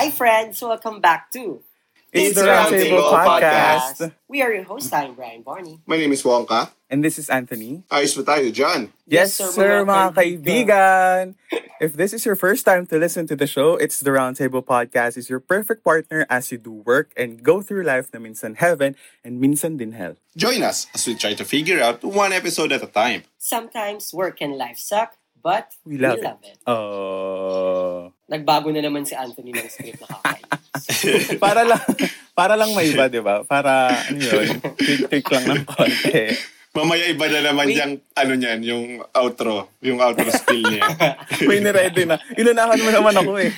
Hi, friends. Welcome back to It's the Roundtable Podcast. We are your host. I'm Brian Barney. My name is Wonka. And this is Anthony. Ayos ba tayo dyan? Yes, Yes, sir, sir, mga mga kaibigan. If this is your first time to listen to the show, it's the Roundtable Podcast is your perfect partner as you do work and go through life na minsan heaven and minsan din hell. Join us as we try to figure out one episode at a time. Sometimes work and life suck, but We love, we love it. Oh. Nagbago na naman si Anthony ng script na kakainis. para lang para lang may iba, 'di ba? Para ano 'yun, trick lang ng konti. Mamaya iba na naman Wait. yung, ano niyan, yung outro. Yung outro spill niya. May niready na. Inunahan mo naman ako eh.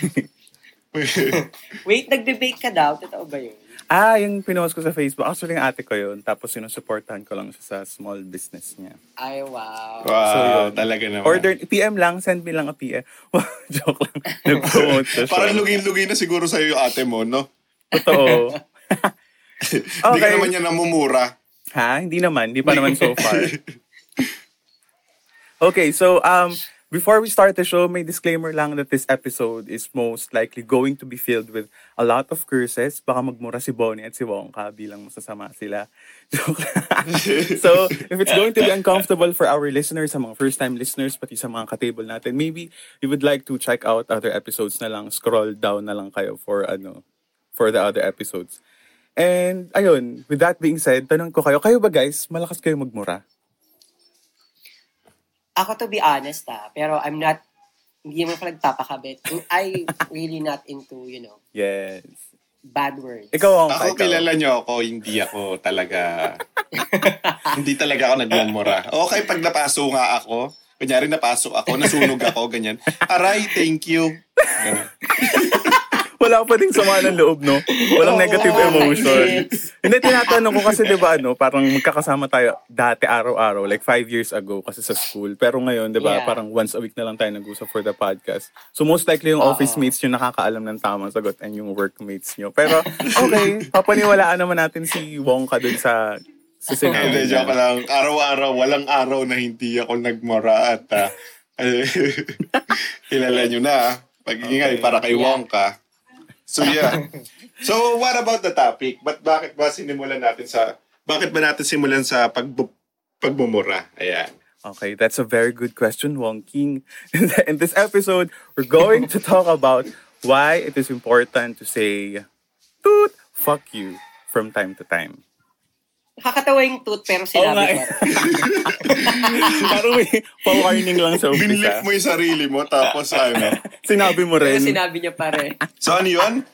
Wait, nagbe-bake ka daw? Totoo ba yun? Ah, yung pinost ko sa Facebook. Actually, yung ate ko yun. Tapos sinusuportahan ko lang siya sa small business niya. Ay, wow. wow, So, yun. talaga naman. Order, PM lang, send me lang a PM. Joke lang. Nag-promote siya. Parang lugin-lugin na siguro sa'yo yung ate mo, no? Totoo. Hindi ka naman niya namumura. Ha? Hindi naman. Hindi pa naman so far. Okay, so um, before we start the show, may disclaimer lang that this episode is most likely going to be filled with a lot of curses. Baka magmura si Bonnie at si Wongka bilang masasama sila. So, if it's going to be uncomfortable for our listeners, sa mga first-time listeners, pati sa mga katable natin, maybe you would like to check out other episodes na lang, scroll down na lang kayo for ano, for the other episodes. And ayun, with that being said, tanong ko kayo, kayo ba guys, malakas kayo magmura? Ako to be honest ah, pero I'm not, hindi mo pa nagpapakabit. I really not into, you know, Yes. bad words. Ikaw ang Ako, kilala niyo ako, hindi ako talaga... hindi talaga ako nagmumura. Okay, pag napaso nga ako, kunyari napaso ako, nasunog ako, ganyan. Aray, thank you. Wala pa ding sama ng loob, no? Walang Oo, negative oo, emotion. yes. Hindi, tinatanong ko kasi, di ba, ano, parang magkakasama tayo dati araw-araw, like five years ago kasi sa school. Pero ngayon, di ba, Yeah. parang once a week na lang tayo nag-usap for the podcast. So most likely yung Oo. office mates yung nakakaalam ng tamang sagot and yung workmates nyo. Pero, okay, papaniwalaan naman natin si Wongka dun sa sa sinabi Hindi, joke lang. Araw-araw, walang araw na hindi ako nagmura at ah, kilala nyo na. ah. Pag-ingay Okay. para kay Yeah. Wongka. So yeah. So what about the topic? But bakit ba sinimulan natin sa bakit ba natin simulan sa pag pagmumura? Ayan. Okay, that's a very good question, Wong King. In this episode, we're going to talk about why it is important to say toot, fuck you from time to time. Nakakatawa yung tooth, pero sinabi nga ko. eh. Parang may pa-warning lang sa Binlip umpisa. mo yung sarili mo tapos ano. Sinabi mo Pero rin sinabi niya pare. So ano yun?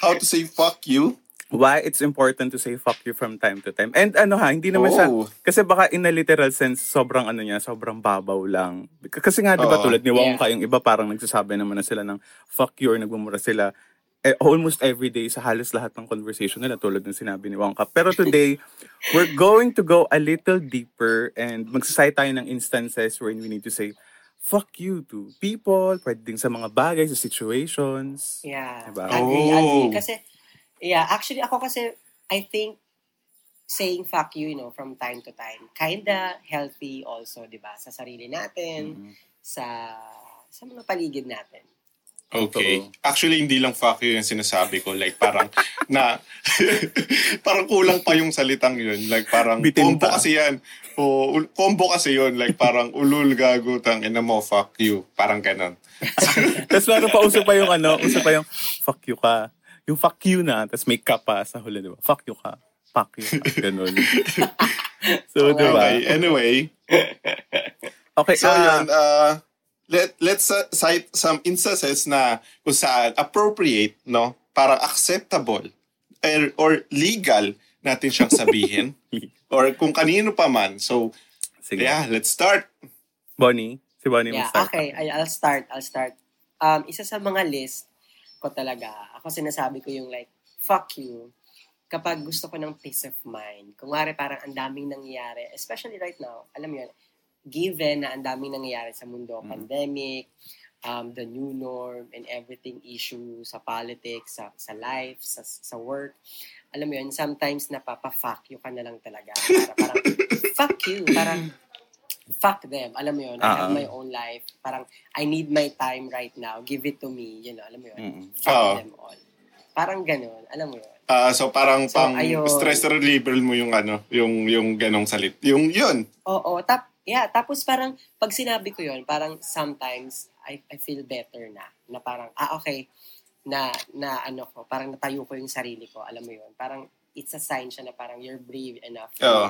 How to say fuck you? why it's important to say fuck you from time to time. And ano ha, hindi naman siya, Oh. kasi baka in a literal sense, sobrang ano niya, sobrang babaw lang. Kasi nga, di ba Oo. tulad ni Wong Yeah. Ka, yung iba parang nagsasabi naman na sila ng fuck you or nagmumura sila eh, almost every day sa halos lahat ng conversation nila tulad ng sinabi ni Wongka. Pero today, we're going to go a little deeper and magsasay tayo ng instances wherein we need to say fuck you to people, pwede din sa mga bagay, sa situations. Yeah. Diba? Agree, Oh. agree. Kasi, yeah, actually ako kasi, I think, saying fuck you, you know, from time to time, kinda healthy also, di ba? Sa sarili natin, Mhm. sa sa mga paligid natin. Okay. Totoo. Actually, hindi lang fuck you yung sinasabi ko. Like, parang, na, parang kulang pa yung salitang yun. Like, parang, Bitin combo pa. kasi yan. O, combo kasi yun. Like, parang, ulul, gago, tang, ina mo, fuck you. Parang ganon. Tapos meron pa, uso pa yung ano, uso pa yung fuck you ka. Yung fuck you na, tapos may ka pa sa huli, di ba? Fuck you ka. Fuck you ka. Ganun. so, di ba? Okay, anyway. Okay, So, ah, yun, uh, let, let's uh, cite some instances na kung saan appropriate, no? Parang acceptable or, or legal natin siyang sabihin. or kung kanino pa man. So, sige. yeah, let's start. Bonnie, si Bonnie Yeah, mag-start. okay. I- I'll start. I'll start. Um, isa sa mga list ko talaga, ako sinasabi ko yung like, fuck you, kapag gusto ko ng peace of mind. Kung wari parang ang daming nangyayari, especially right now, alam mo yun, given na ang daming nangyayari sa mundo, Mm. pandemic, um, the new norm, and everything issue sa politics, sa, sa life, sa, sa work, alam mo yun, sometimes napapa-fuck you ka na lang talaga. Para, parang, fuck you, parang, fuck them. Alam mo yun, I have my own life. Parang, I need my time right now. Give it to me. You know, alam mo yun. Mm-mm. Fuck Ah. them all. Parang ganun. Alam mo yun? Ah, so parang So, pang ayun. stress reliever mo yung ano, yung yung ganong salit. Yung yun. Oo. Tap, yeah, tapos parang, pag sinabi ko yun, parang sometimes, I, I feel better na. Na parang, ah, okay, na, na ano ko, parang natayo ko yung sarili ko. Alam mo yun? Parang, it's a sign siya na parang you're brave enough to, Oo.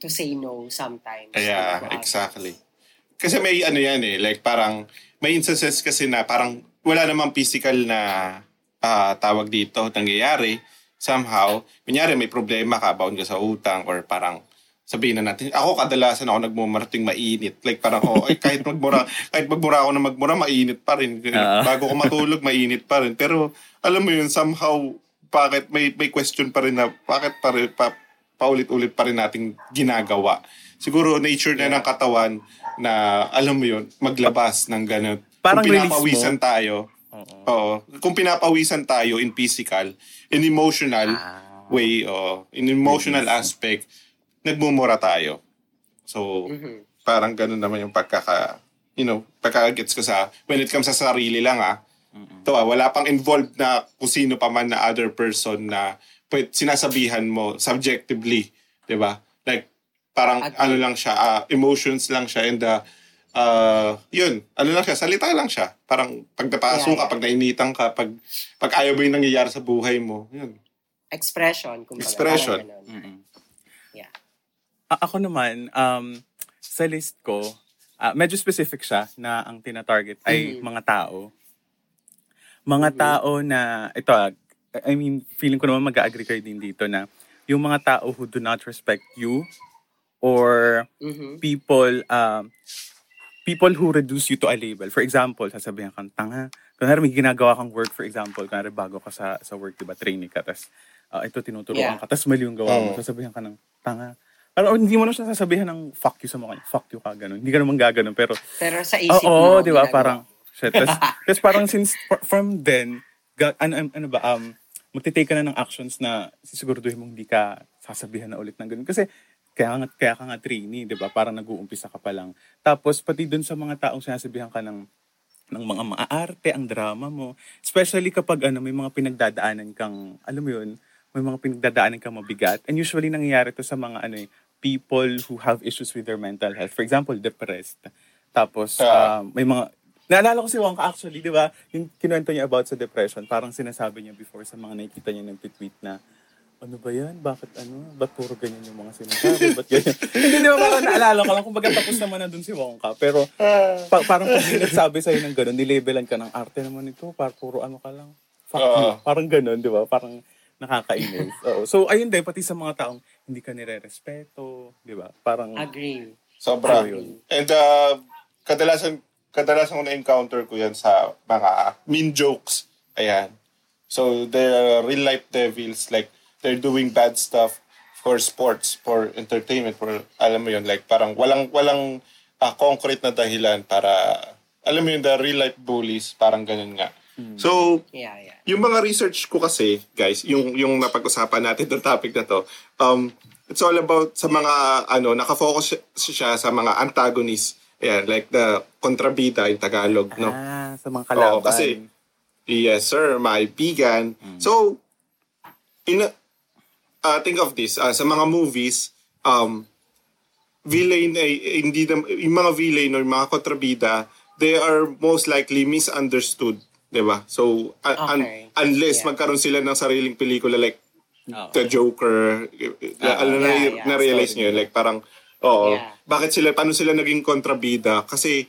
to say no sometimes. Yeah, exactly. Kasi may ano yan eh, like parang may instances kasi na parang wala namang physical na ah, tawag dito nangyayari somehow. Kunyari may problema ka, bound ka sa utang or parang sabihin na natin, ako kadalasan ako nagmumarating mainit. Like parang, oh, ay, kahit magmura, kahit magmura ako na magmura, mainit pa rin. Ah. Bago ko matulog, mainit pa rin. Pero, alam mo yun, somehow, bakit may may question pa rin na, bakit pa rin, pa, paulit-ulit pa rin nating ginagawa. Siguro nature na ng katawan na, alam mo yun, maglabas ng ganun. Parang Kung release pinapawisan tayo, Oo. Oo. Kung pinapawisan tayo in physical, in emotional Ah. way, oh, in emotional aspect, nagmumura tayo. So, Mhm. parang ganun naman yung pagkaka, you know, pagkagets ko sa, when it comes sa sarili lang ah, to, ah, wala pang involved na kung sino pa man na other person na pwede, sinasabihan mo subjectively, di ba? Like, parang Agree. ano lang siya, ah, emotions lang siya and uh, uh, yun, ano lang siya, salita lang siya. Parang pag napaso Yeah, ka, yeah. pag nainitan ka, pag, pag ayaw mo yung nangyayari sa buhay mo, yun. Expression. Kumbaga, Expression. parang ganun. Mm-mm. Yeah. A- ako naman, um, sa list ko, ah, medyo specific siya na ang tina-target ay Mhm. mga tao. Mga Mhm. tao na, ito ah, I mean, feeling ko naman mag-agree kayo din dito na yung mga tao who do not respect you or Mhm. people um, people who reduce you to a label. For example, sasabihan kang tanga. Kunwari may ginagawa kang work, for example, kunwari bago ka sa, sa work, diba, training ka, tapos ito tinuturuan Yeah. ka, tapos mali yung gawa mo, Oo. sasabihan ka ng tanga. Pero hindi mo na siya sasabihan ng fuck you sa mukha niya. Fuck you ka, ganun. Hindi ka naman gaganon, pero Pero sa isip Oo, mo, di ba? Parang, shit. Tapos, parang since, fr- from then, ga, ano, ano, ano ba, um, magtitake ka na ng actions na sisiguraduhin mong hindi ka sasabihan na ulit ng ganun. Kasi, kaya, nga, kaya ka nga trainee, di ba? Parang nag-uumpisa ka pa lang. Tapos, pati dun sa mga taong sinasabihan ka ng ng mga maaarte, ang drama mo. Especially kapag ano, may mga pinagdadaanan kang, alam mo yun, may mga pinagdadaanan kang mabigat. And usually nangyayari to sa mga ano eh, people who have issues with their mental health. For example, depressed. Tapos, Ah. um, may mga, naalala ko si Wongka actually, di ba? Yung kinuwento niya about sa depression, parang sinasabi niya before sa mga nakikita niya nag-tweet na, ano ba yan? Bakit ano? Ba't puro ganyan yung mga sinasabi? Ba't ganyan? Hindi, di ba parang naalala ko lang, kumbaga tapos naman na dun si Wongka. Pero pa- parang pag nagsabi sa'yo ng gano'n, nilabelan ka ng arte naman ito, parang puro ano ka lang. Fuck you. Parang gano'n, di ba? Parang nakakainis. Oo. So, ayun din, pati sa mga taong hindi ka nire-respeto, di ba? Parang, Agree. Sobra. Yun? And uh, kadalasan, kadalasan ko na-encounter ko yan sa mga mean jokes. Ayan. So, they're real life devils. Like, they're doing bad stuff for sports, for entertainment, for, alam mo yun, like, parang walang, walang ah, concrete na dahilan para, alam mo yun, the real life bullies, parang ganun nga. So, Yeah, yeah. yung mga research ko kasi, guys, yung yung napag-usapan natin ng topic na to, um, it's all about sa mga, ano, nakafocus siya sa mga antagonists. Ayan, like the kontrabida in Tagalog, no? ah, sa mga kalaban. Oo, kasi, yes sir, maibigan. So, in, uh, think of this, uh, sa mga movies, um, villain ay hindi na, yung mga villain or mga kontrabida, they are most likely misunderstood, 'di ba? So un- un- Okay. unless Yeah. magkaroon sila ng sariling pelikula like Oo. The Joker, Ah, ano na, yeah, yeah. na-realize nila. like parang, oo, Yeah. bakit sila, paano sila naging kontrabida? Kasi,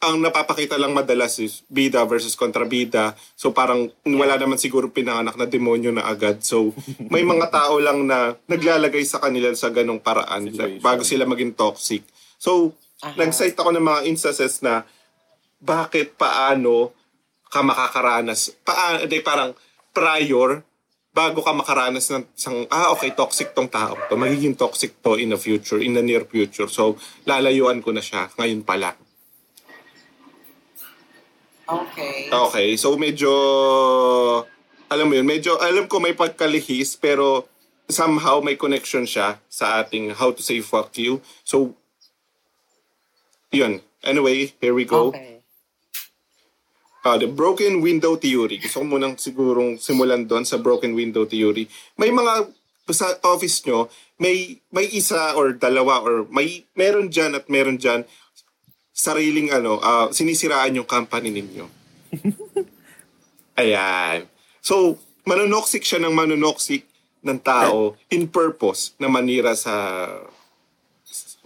ang napapakita lang madalas is bida versus kontrabida. So parang wala naman siguro pinanganak na demonyo na agad. So may mga tao lang na naglalagay sa kanila sa ganong paraan Situation. bago sila maging toxic. So Aha. nag-cite ako ng mga instances na bakit paano ka makakaranas paa, di, parang prior bago ka makaranas ng isang, ah, okay, toxic tong tao to. Magiging toxic to in the future, in the near future. So, lalayuan ko na siya ngayon pala. Okay. Okay, so medyo, alam mo yun, medyo, alam ko may pagkalihis, pero somehow may connection siya sa ating how to say fuck you. So, yun. Anyway, here we go. Okay. Uh, the broken window theory. Gusto ko munang sigurong simulan doon sa broken window theory. May mga sa office nyo, may may isa or dalawa or may meron diyan at meron diyan sariling ano, uh, sinisiraan yung company ninyo. Ayan. So, manonoxic siya ng manonoxic ng tao in purpose na manira sa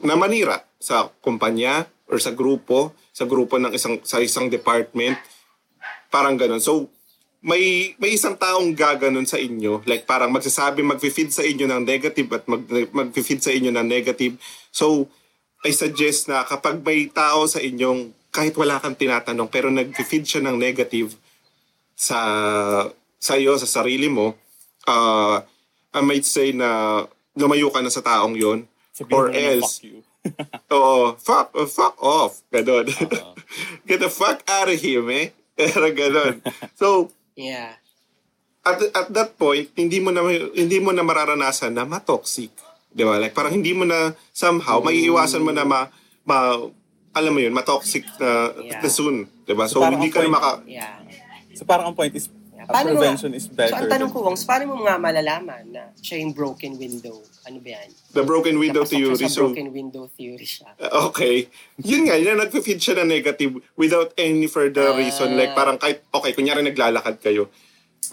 na manira sa kumpanya or sa grupo, sa grupo ng isang sa isang department. Parang ganun. So, may may isang taong gaganon sa inyo, like parang magsasabi, mag-feed sa inyo ng negative at mag, mag-feed sa inyo ng negative. So, I suggest na kapag may tao sa inyong, kahit wala kang tinatanong, pero nag-feed siya ng negative sa sa iyo, sa sarili mo, uh, I might say na lumayo ka na sa taong yon or else, fuck you. Oo, fuck, uh, fuck off. Ganon. Uh-huh. Get the fuck out of here, man. Pero ganon. So, Yeah. At at that point, hindi mo na hindi mo na mararanasan na ma-toxic. 'Di ba? Like parang hindi mo na somehow mm. maiiwasan mo na ma, ma alam mo 'yun, ma-toxic na yeah. soon, 'di ba? So, so hindi ka na maka Yeah. So parang ang point is. Paano prevention mo, is better. So ang tanong ko, Wongs, paano mo nga malalaman na siya yung broken window? Ano ba yan? The broken window Napasok theory. Siya sa broken window theory siya. Okay. Yun nga, yun nag-feed siya na negative without any further ah. reason. Like parang kahit, okay, kunyari naglalakad kayo.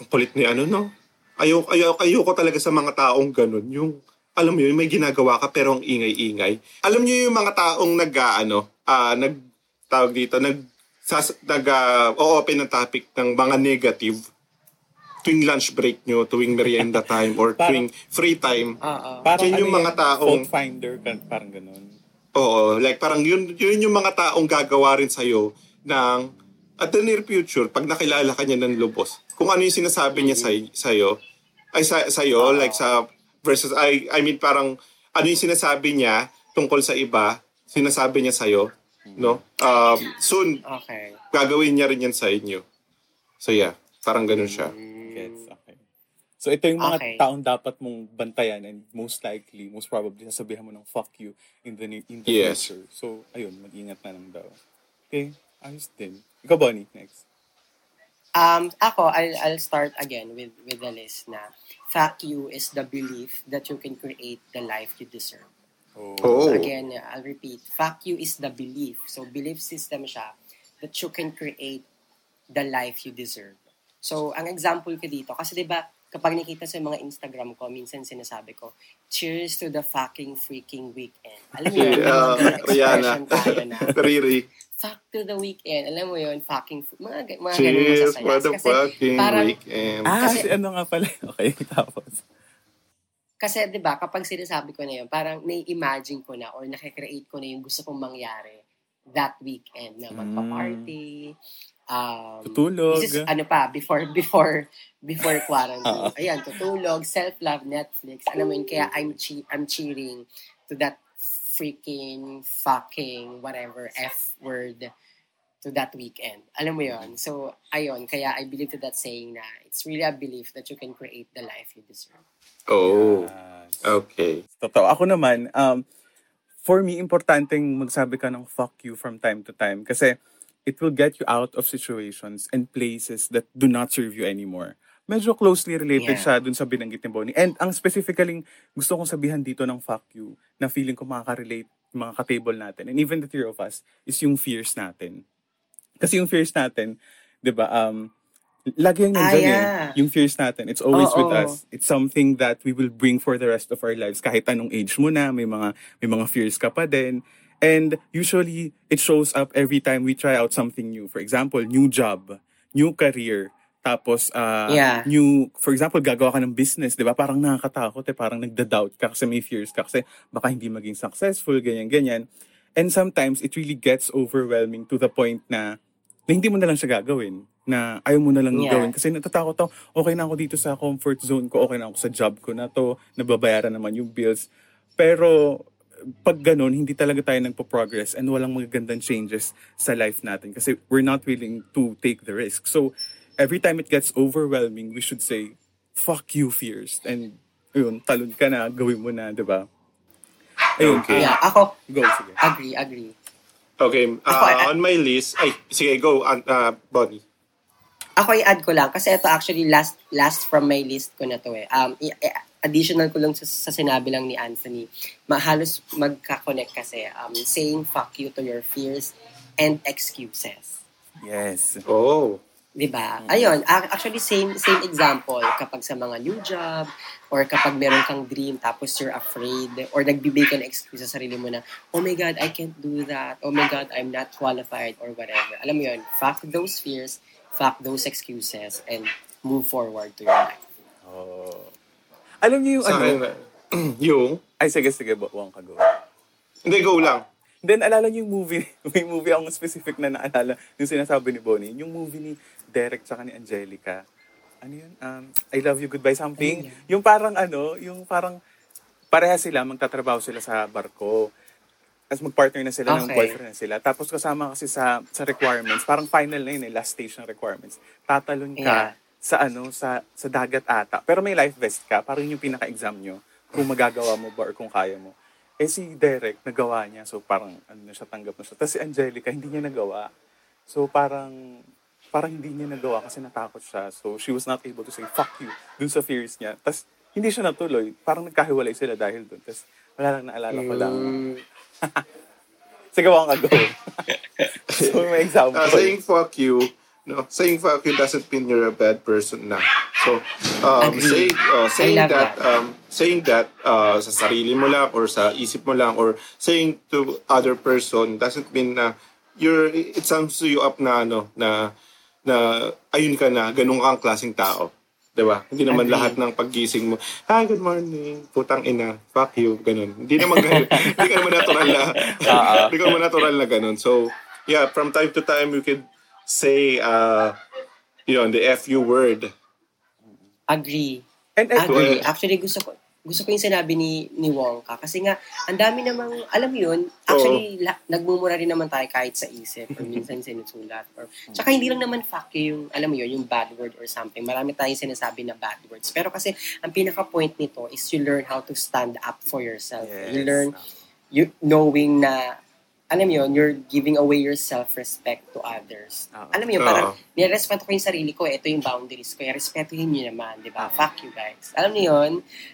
Ang kulit ni ano, no? Ayaw, ayaw, ayaw ko talaga sa mga taong ganun. Yung, alam mo yun, may ginagawa ka pero ang ingay-ingay. Alam niyo yung mga taong nag, ano, uh, nag, tawag dito, nag, sas, nag, uh, open ng topic ng mga negative tuwing lunch break nyo, tuwing merienda time, or tuwing free time. Uh-uh. Parang yun yung ano mga taong... Fault finder, parang ganun. Oo, like parang yun, yun yung mga taong gagawa rin sa'yo ng at the near future, pag nakilala ka niya ng lubos, kung ano yung sinasabi niya sa, sa'yo, ay sa, sa'yo, uh-huh. like sa, versus, I, I mean parang, ano yung sinasabi niya tungkol sa iba, sinasabi niya sa'yo, no? Um, soon, okay. gagawin niya rin yan sa inyo. So yeah, parang ganun siya. Mm. So ito yung mga Okay. taong dapat mong bantayan and most likely, most probably, sasabihan mo ng fuck you in the, in the Yes. future. So, ayun, mag-ingat na lang daw. Okay, ayos din. Ikaw, Bonnie, next. Um, ako, I'll, I'll start again with, with the list na fuck you is the belief that you can create the life you deserve. Oh. Oh. So again, I'll repeat, fuck you is the belief. So belief system siya that you can create the life you deserve. So, ang example ko dito, kasi 'di ba kapag nakita sa mga Instagram ko, minsan sinasabi ko, cheers to the fucking freaking weekend. Alam mo yun, Yeah, mga Rihanna. expression tayo na, Riri. fuck to the weekend. Alam mo yun, fucking, fu- mga, mga ganun Cheers masasayas. for the Kasi fucking parang- weekend. Ah, Kasi- si ano nga pala. Okay, tapos. Kasi 'di ba kapag sinasabi ko na yun, parang nai-imagine ko na or nakikreate ko na yung gusto kong mangyari that weekend na magpa-party. Um, Tutulog. This is, ano pa, before, before, before quarantine. Ayan, tutulog, self-love, Netflix. Alam mo yun, kaya I'm, che- I'm cheering to that freaking, fucking, whatever, F word to that weekend. Alam mo yun? So, ayun, kaya I believe to that saying na it's really a belief that you can create the life you deserve. Oh, Yes. okay. Totoo. Ako naman, um, for me, importanteng magsabi ka ng fuck you from time to time kasi it will get you out of situations and places that do not serve you anymore. Medyo closely related Yeah. siya dun sa binanggit ni Bonnie. And ang specifically gusto kong sabihan dito ng fuck you na feeling ko makaka-relate mga ka-table natin and even the three of us is yung fears natin. Kasi yung fears natin, 'di ba, um lagi yung Ah, nandyan yeah. eh. Yung fears natin. It's always with Oo. us. It's something that we will bring for the rest of our lives. Kahit anong age mo na, may mga, may mga fears ka pa din. And usually, it shows up every time we try out something new. For example, new job, new career, tapos uh, Yeah. new, for example, gagawa ka ng business, di ba? Parang nakakatakot eh, parang nagda-doubt ka kasi may fears ka kasi baka hindi maging successful, ganyan-ganyan. And sometimes, it really gets overwhelming to the point na, na hindi mo na lang siya gagawin na ayaw mo na lang Yeah. gawin kasi natatakot ako okay na ako dito sa comfort zone ko okay na ako sa job ko na to nababayaran naman yung bills pero pag ganun hindi talaga tayo nagpo-progress and walang magagandang changes sa life natin kasi we're not willing to take the risk so every time it gets overwhelming we should say fuck you fears and yun talon ka na gawin mo na di ba ayun Okay. Yeah, ako, go sige agree, agree. Okay, Ako, uh, on my list, ay, sige, go, uh, uh, Bonnie. ako i-add ko lang kasi ito actually last last from my list ko na to eh. Um i- i- additional ko lang sa, sa sinabi lang ni Anthony. Mahalos magka-connect kasi um saying fuck you to your fears and excuses. Yes. Oh. 'Di ba? Ayun, ac- actually same same example kapag sa mga new job or kapag meron kang dream tapos you're afraid or nagbibigay ka ng excuse sa sarili mo na oh my god, I can't do that. Oh my god, I'm not qualified or whatever. Alam mo 'yun, fuck those fears, fuck those excuses and move forward to your life. Oh. Alam niyo yung Sa ano? akin, yung, Ay, sige, sige, bu- buwang ka go. hindi, go lang. Then, alala niyo yung movie, may movie akong specific na naalala, yung sinasabi ni Bonnie, yung movie ni Derek tsaka ni Angelica. Ano yun? Um, I love you, goodbye, something. Ano? Yung parang ano, yung parang, pareha sila, magtatrabaho sila sa barko. Tapos mag-partner na sila ng Okay. boyfriend na sila. Tapos kasama kasi sa sa requirements, parang final na yun eh, last stage ng requirements. Tatalon ka Yeah. Sa ano, sa sa dagat ata. Pero may life vest ka, parang yung pinaka-exam nyo, kung magagawa mo ba or kung kaya mo. Eh si Derek, nagawa niya. So parang ano na siya, tanggap na siya. Tapos si Angelica, hindi niya nagawa. So parang parang hindi niya nagawa kasi natakot siya. So she was not able to say, fuck you, dun sa fears niya. Tapos hindi siya natuloy. Parang nagkahiwalay sila dahil dun. Tapos wala lang naalala ko lang. Mm, Sige, wala ka go. so may example. Uh, saying fuck you, no, saying fuck you doesn't mean you're a bad person na. So, um, say, uh, saying that, that. um, saying that uh, sa sarili mo lang or sa isip mo lang or saying to other person doesn't mean na you're, it sums you up na, ano, na, na ayun ka na, ganun kang klaseng tao. 'Di ba? Hindi naman Agree. lahat ng paggising mo, hi, good morning, putang ina, fuck you, ganun. Hindi naman ganun. Hindi ka naman natural na. Hindi ka naman natural na ganun. So, yeah, from time to time, you could say, uh, you know, the FU word. agree. And, and, Agree. Well- Actually, gusto ko gusto ko yung sinabi ni ni Wongka kasi nga ang dami namang alam mo yun actually la, nagmumura rin naman tayo kahit sa isip or minsan sinusulat or tsaka hindi lang naman fuck you yung alam mo yun yung bad word or something marami tayong sinasabi na bad words pero kasi ang pinaka point nito is you learn how to stand up for yourself you Yes. learn you knowing na alam mo yun, you're giving away your self-respect to others. Oo. Alam mo yun, parang nirespeto ko yung sarili ko, ito yung boundaries ko, respetuhin nyo naman, di ba? Fuck you guys. Alam niyo yun?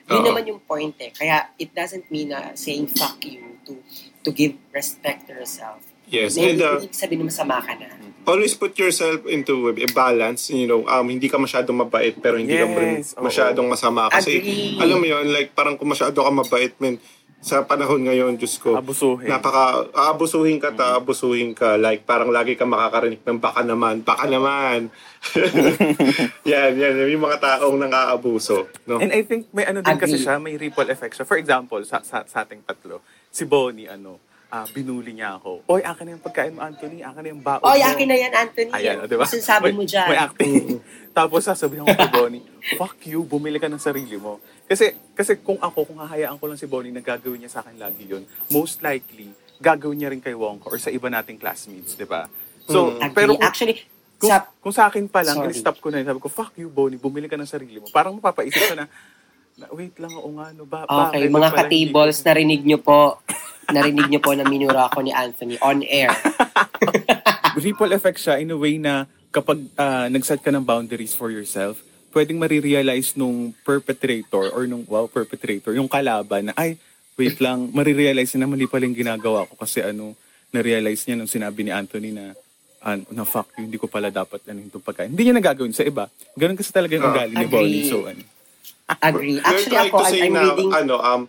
Yun Oo. naman yung point eh. Kaya it doesn't mean na saying fuck you to to give respect to yourself. Yes, Na and hindi uh, hindi sabihin na masama ka na. always put yourself into a balance, you know, um, hindi ka masyadong mabait pero hindi ka rin Yes, oo. masyadong masama. Kasi, Agree. alam mo yun, like, parang kung masyado ka mabait, men, sa panahon ngayon, Diyos ko, Abusuhin. napaka, aabusuhin ka, ta, abusuhin ka, like, parang lagi ka makakarinig ng baka naman, baka naman. yan, yan, yung mga taong nang-aabuso. No? And I think may ano din kasi siya, may ripple effect siya. For example, sa, sa, sa ating tatlo, si Bonnie, ano, ah, binuli niya ako. Oy, akin na yung pagkain mo, Anthony. Akin na yung baon Oy, mo. akin na yan, Anthony. Ayan, o, di ba? Ano sinasabi May- mo dyan? May acting. Tapos sasabihin ko kay Bonnie, fuck you, bumili ka ng sarili mo. Kasi, kasi kung ako, kung hahayaan ko lang si Bonnie na gagawin niya sa akin lagi yun, most likely, gagawin niya rin kay Wongka or sa iba nating classmates, di ba? So, Agree. pero kung, Actually, kung, sa, kung sa akin pa lang, Sorry. stop ko na yun. Sabi ko, fuck you, Bonnie, bumili ka ng sarili mo. Parang mapapaisip ko na, na wait lang, o nga, no, ba, okay, mga hindi ka-tables, ko- narinig nyo po, narinig nyo po na minura ako ni Anthony on air. ripple effect siya in a way na kapag ah, nag-set ka ng boundaries for yourself, pwedeng marirealize nung perpetrator or nung wow perpetrator, yung kalaban na ay, wait lang, marirealize na mali pala yung ginagawa ko kasi ano, na-realize niya nung sinabi ni Anthony na ah, na fuck you, hindi ko pala dapat ano yung pagkain. Hindi niya nagagawin sa iba. Ganun kasi talaga yung Ah, ugali ni agree. Bonnie. So, ano. Agree. Actually, ako, to say I'm, I'm na, reading... ano, um,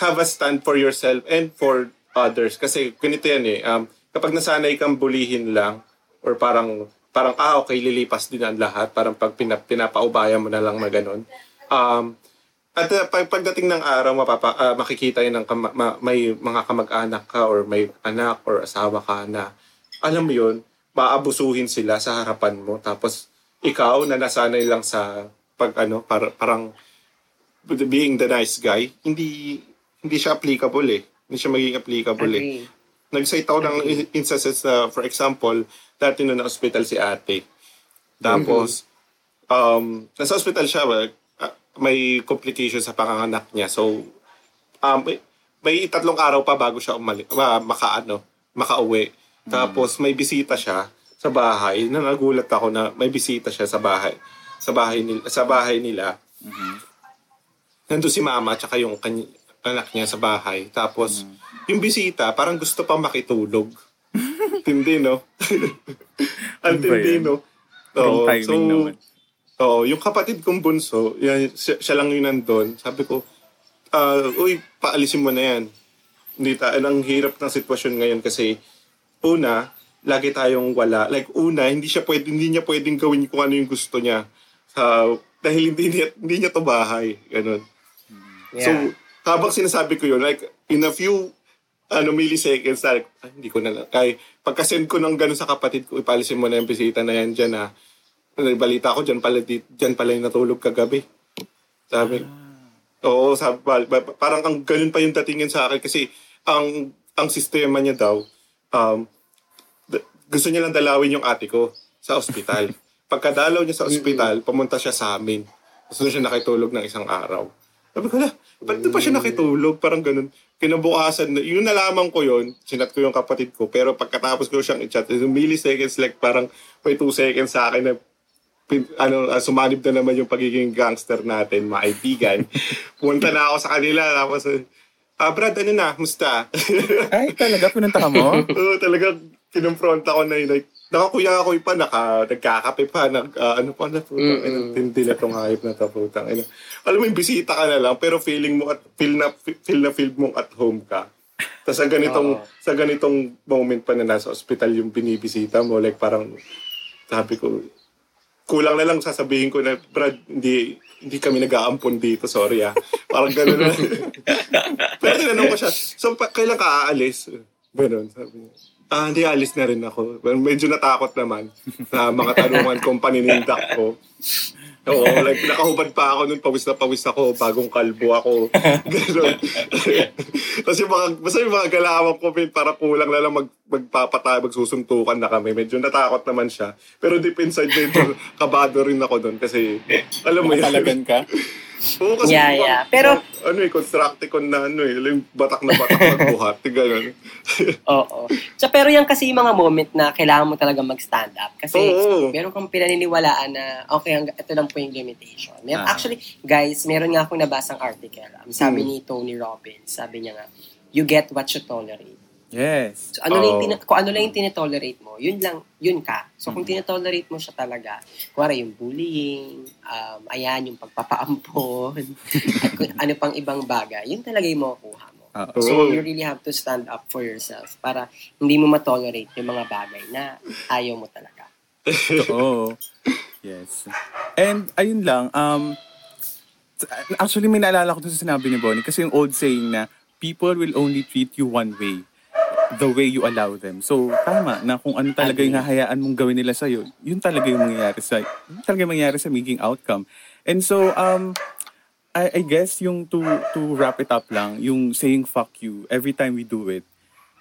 have a stand for yourself and for others. Kasi ganito yan eh, um, kapag nasanay kang bulihin lang, or parang, parang, ah, okay, lilipas din ang lahat, parang pag pinap, pinapaubaya mo na lang na ganun. Um, at uh, pag, pagdating ng araw, mapapa, ah, makikita yun ng kama- ma- may mga kamag-anak ka or may anak or asawa ka na, alam mo yun, maabusuhin sila sa harapan mo. Tapos, ikaw na nasanay lang sa pag ano, par, parang being the nice guy, hindi hindi siya applicable eh. Hindi siya magiging applicable eh. Nag-cite ako ng instances na, for example, dati na na-hospital si ate. Tapos, um, nasa hospital siya, well, ah, may complication sa panganganak niya. So, um, may, may tatlong araw pa bago siya umali, ma, maka, ano, makauwi. Tapos, may bisita siya. sa bahay na nagulat ako na may bisita siya sa bahay. Sa bahay nila. Sa bahay nila. Nandun si mama tsaka yung kany- anak niya sa bahay. Tapos, yung bisita, parang gusto pa makitulog. Tindi, no? Ang Ano tindi, yan? no? Oo, naman. Oo, yung kapatid kong bunso, yan, siya, siya lang yung nandun. Sabi ko, ah, uy, paalisin mo na yan. Hindi ta, ang hirap ng sitwasyon ngayon kasi, una, lagi tayong wala. Like, una, hindi siya pwede, hindi niya pwedeng gawin kung ano yung gusto niya. Sa, dahil hindi niya, hindi niya to bahay. Ganun. So, Yeah. habang sinasabi ko yun, like, in a few ano, milliseconds, like, ay, hindi ko na lang. Kaya, pagkasend ko ng gano'n sa kapatid ko, ipalisin mo na yung bisita na yan dyan, ha. Balita ko, dyan pala, dyan pala yung natulog kagabi. Sabi. Oo, sabi, parang ang ganun pa yung datingin sa akin kasi ang ang sistema niya daw, um, d- gusto niya lang dalawin yung ate ko sa ospital. Pagkadalaw niya sa ospital, pumunta siya sa amin. Gusto siya nakitulog ng isang araw. Sabi ko na, ba't di pa siya nakitulog? Parang ganun. Kinabukasan, na- yung nalaman ko yon sinat ko yung kapatid ko, pero pagkatapos ko siyang i-chat, yung milliseconds, like parang may two seconds sa akin na pin- ano, ah, sumanib na naman yung pagiging gangster natin, mga kaibigan. Pumunta na ako sa kanila, tapos, ah, Brad, ano na, musta? Ay, talaga, pinunta ka mo? Oo, talaga, kinonfront ako na yun, like, nakakuya ako pa, naka, nagkakape pa, nag, ah, ano pa na, putang, mm tindi na tong hayop na to, putang, ina. Alam mo, yung bisita ka na lang, pero feeling mo, at, feel na, feel na feel mong at home ka. Tapos sa ganitong, Oo. sa ganitong moment pa na nasa ospital yung binibisita mo, like parang, sabi ko, kulang na lang sasabihin ko na, Brad, hindi, hindi kami nag-aampon dito, sorry ah. Parang gano'n na. Pero tinanong ko siya, so pa, kailan ka aalis? Ganun, sabi niya. Ah, hindi, alis na rin ako. Well, medyo natakot naman na mga tanungan kong paninindak ko. Oo, like, nakahubad pa ako nun, pawis na pawis ako, bagong kalbo ako. Ganun. Kasi mga, basta yung mga galawang ko, para kulang na lang mag, magpapatay, magsusuntukan na kami. Medyo natakot naman siya. Pero deep inside, medyo kabado rin ako doon kasi, alam mo yan. Nakalagan ka? Oo, kasi Yeah, mga- yeah. Pero- mga- ano eh, constructicon na ano eh, yung batak na batak magbuhat, gano'n. Oo. So, pero yan kasi yung mga moment na kailangan mo talaga mag-stand up. Kasi Oo. meron kang pinaniniwalaan na, okay, hanggang, ito lang po yung limitation. Meron, Ah. Actually, guys, meron nga akong nabasang article. Um, sabi Hmm. ni Tony Robbins, sabi niya nga, you get what you tolerate. Yes. So, ano lang yung Oo. tina- kung ano lang yung tinetolerate mo, yun lang, yun ka. So, kung tinetolerate mo siya talaga, kuwara yung bullying, um, ayan, yung pagpapaampon, at kung ano pang ibang bagay, yun talaga yung makukuha mo. Oo. So, Oo. you really have to stand up for yourself para hindi mo matolerate yung mga bagay na ayaw mo talaga. Oo. Yes. And ayun lang, um, actually may naalala ko dun sa sinabi ni Bonnie kasi yung old saying na people will only treat you one way the way you allow them. So, tama na kung ano talaga yung hahayaan mong gawin nila sa'yo, yun talaga yung mangyayari sa, yun talaga yung mangyayari sa magiging outcome. And so, um, I, I guess yung to, to wrap it up lang, yung saying fuck you, every time we do it,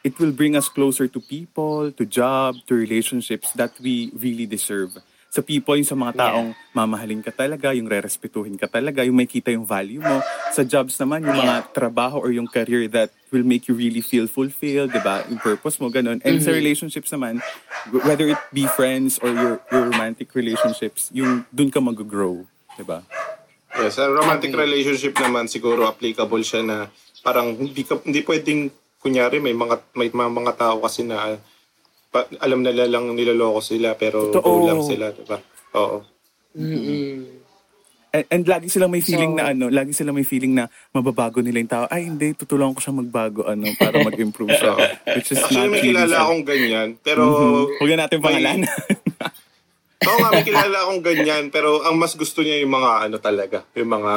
it will bring us closer to people, to job, to relationships that we really deserve. Sa people, yung sa mga taong mamahalin ka talaga, yung re-respetuhin ka talaga, yung may kita yung value mo. Sa jobs naman, yung mga trabaho or yung career that will make you really feel fulfilled, di ba? Yung purpose mo, ganun. And sa relationships naman, whether it be friends or your, your romantic relationships, yung dun ka mag-grow, di ba? Yes, sa romantic relationship naman siguro applicable siya na parang hindi ka hindi pwedeng kunyari may mga may mga, mga tao kasi na pa, alam nila lang niloloko sila pero Totoo. go lang sila, 'di ba? Oo. And, and lagi silang may feeling So- na ano, lagi silang may feeling na mababago nila yung tao. Ay, hindi, tutulungan ko siya magbago ano para mag-improve siya. Which is Actually, not may kilala so- akong ganyan, pero Huwag na natin may- pangalan. Oo nga, may kilala akong ganyan, pero ang mas gusto niya yung mga ano talaga, yung mga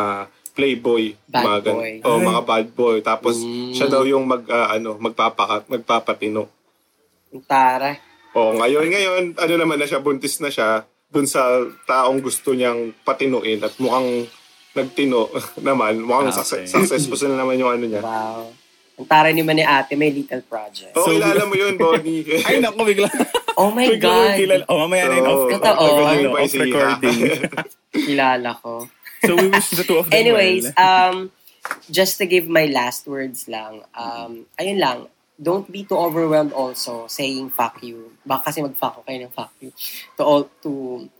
playboy, Bad mga gan- boy. oh, mga bad boy. Tapos Mm. siya daw yung mag ah, ano, magpapaka, magpapatino. Ang Tara. Oh, ngayon ngayon, ano naman na siya, buntis na siya dun sa taong gusto niyang patinuin at mukhang nagtino naman, mukhang Ah, success, okay. successful na naman yung ano niya. Wow. Ang taray naman ni ate, may little project. Oh, So- kilala mo yun, Bonnie. Ay, naku, bigla. Oh my bigla God. kilala. Oh, mamaya na yun. Off, Oo. Totoo. ano, Bigla off recording. Kilala ko. so, we wish the two of them Anyways, well. um, just to give my last words lang, um, ayun lang, don't be too overwhelmed also saying fuck you. Baka kasi mag-fuck kayo ng fuck you. To all, to,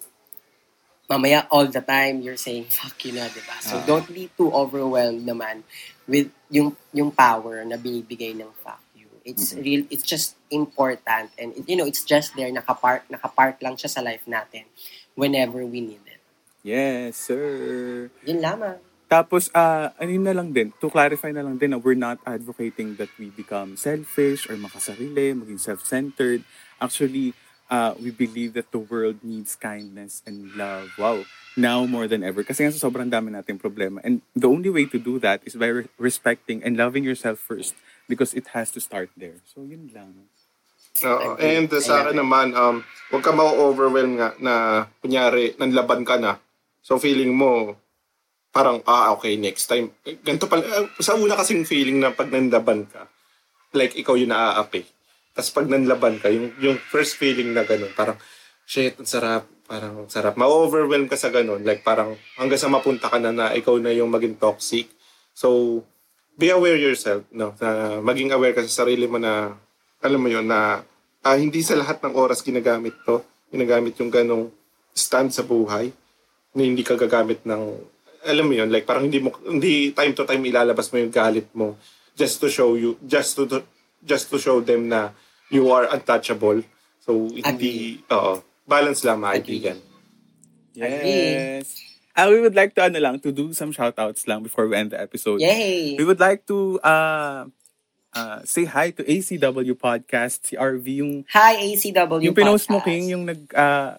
mamaya all the time you're saying fuck you na, di ba? So Ah. don't be too overwhelmed naman with yung yung power na binibigay ng fuck you. It's Mhm. real it's just important and you know, it's just there nakapark nakapark lang siya sa life natin whenever we need it. Yes, sir. Yun lamang. Tapos, ah ano na lang din, to clarify na lang din na we're not advocating that we become selfish or makasarili, maging self-centered. Actually, uh, we believe that the world needs kindness and love. Wow. Now more than ever. Kasi nga sobrang dami nating problema. And the only way to do that is by re- respecting and loving yourself first because it has to start there. So, yun lang. Oo. And uh, sa akin naman, um, huwag ka ma-overwhelm nga na, kunyari, nanlaban ka na. So, feeling mo, parang, ah, okay, next time. Ganito pala, eh, sa una kasing feeling na pag nanlaban ka, like, ikaw yung naaapi. Tapos pag nanlaban ka, yung, yung first feeling na gano'n, parang, shit, ang sarap, parang ang sarap. Ma-overwhelm ka sa gano'n, like, parang, hanggang sa mapunta ka na na ikaw na yung maging toxic. So, be aware yourself, no? Na maging aware ka sa sarili mo na, alam mo yun, na ah, hindi sa lahat ng oras ginagamit to. Ginagamit yung ganong stand sa buhay na hindi ka gagamit ng, alam mo yun, like parang hindi mo, hindi time to time ilalabas mo yung galit mo just to show you, just to, just to show them na you are untouchable. So, hindi, oo, balance lang, mga Agree. kaibigan. Yes. Uh, we would like to, ano lang, to do some shoutouts lang before we end the episode. Yay! We would like to uh, uh, say hi to ACW Podcast, si RV, yung, Hi, ACW yung pinost mo. King, yung nag, uh,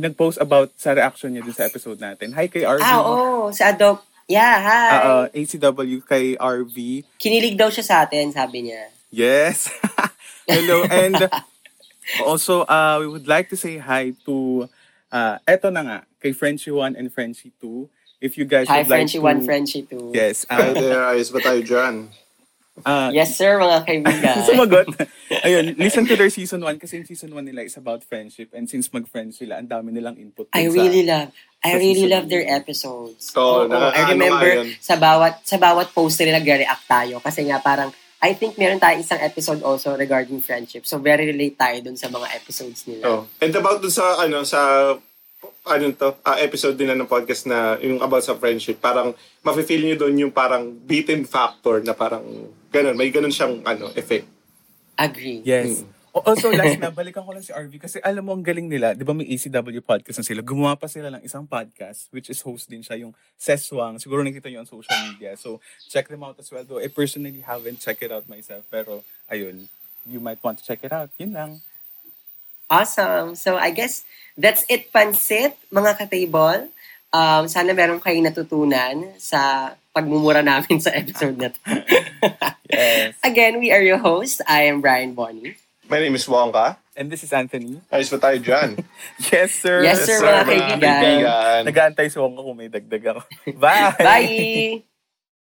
nag-post about sa reaction niya dun sa episode natin. Hi kay RV. Ah, oo. Sa Adopt. Yeah, hi. Uh, uh, ACW kay RV. Kinilig daw siya sa atin, sabi niya. Yes. Hello. And also, uh, we would like to say hi to, uh, eto na nga, kay Frenchie 1 and Frenchie 2. If you guys Hi, would like Frenchie to... 1, Frenchie 2. Yes. Hi Uh, there, ayos ba tayo dyan? Uh, Yes, sir, mga kaibigan. Sumagot. Ayun, listen to their season 1 kasi yung season 1 nila is about friendship and since mag-friends sila, ang dami nilang input. I sa- really love I really love their episodes. Oo, Oo, I remember yun. sa bawat sa bawat post nila nagre-react tayo kasi nga parang I think meron tayo isang episode also regarding friendship. So very relate tayo dun sa mga episodes nila. Oh. And about dun sa ano sa ano to, ah, episode din na ng podcast na yung about sa friendship, parang mafe-feel niyo doon yung parang beaten factor na parang ganun, may ganun siyang ano effect. Agree. Yes. O- Also, last na, balikan ko lang si RV kasi alam mo ang galing nila. Di ba may ACW podcast na sila? Gumawa pa sila ng isang podcast which is host din siya, yung Seswang. Siguro nakita nyo on social media. So, check them out as well. Though I personally haven't checked it out myself. Pero, ayun, you might want to check it out. Yun lang. Awesome. So I guess that's it, Pansit, mga ka-table. Um, sana meron kayong natutunan sa pagmumura namin sa episode na to. Yes. Again, we are your host. I am Brian Bonnie. My name is Wonka. And this is Anthony. Ayos ba tayo dyan? Yes, sir. Yes, sir, mga kaibigan. kaibigan. Nag-aantay si Wong kung may dagdag ako. Bye! Bye!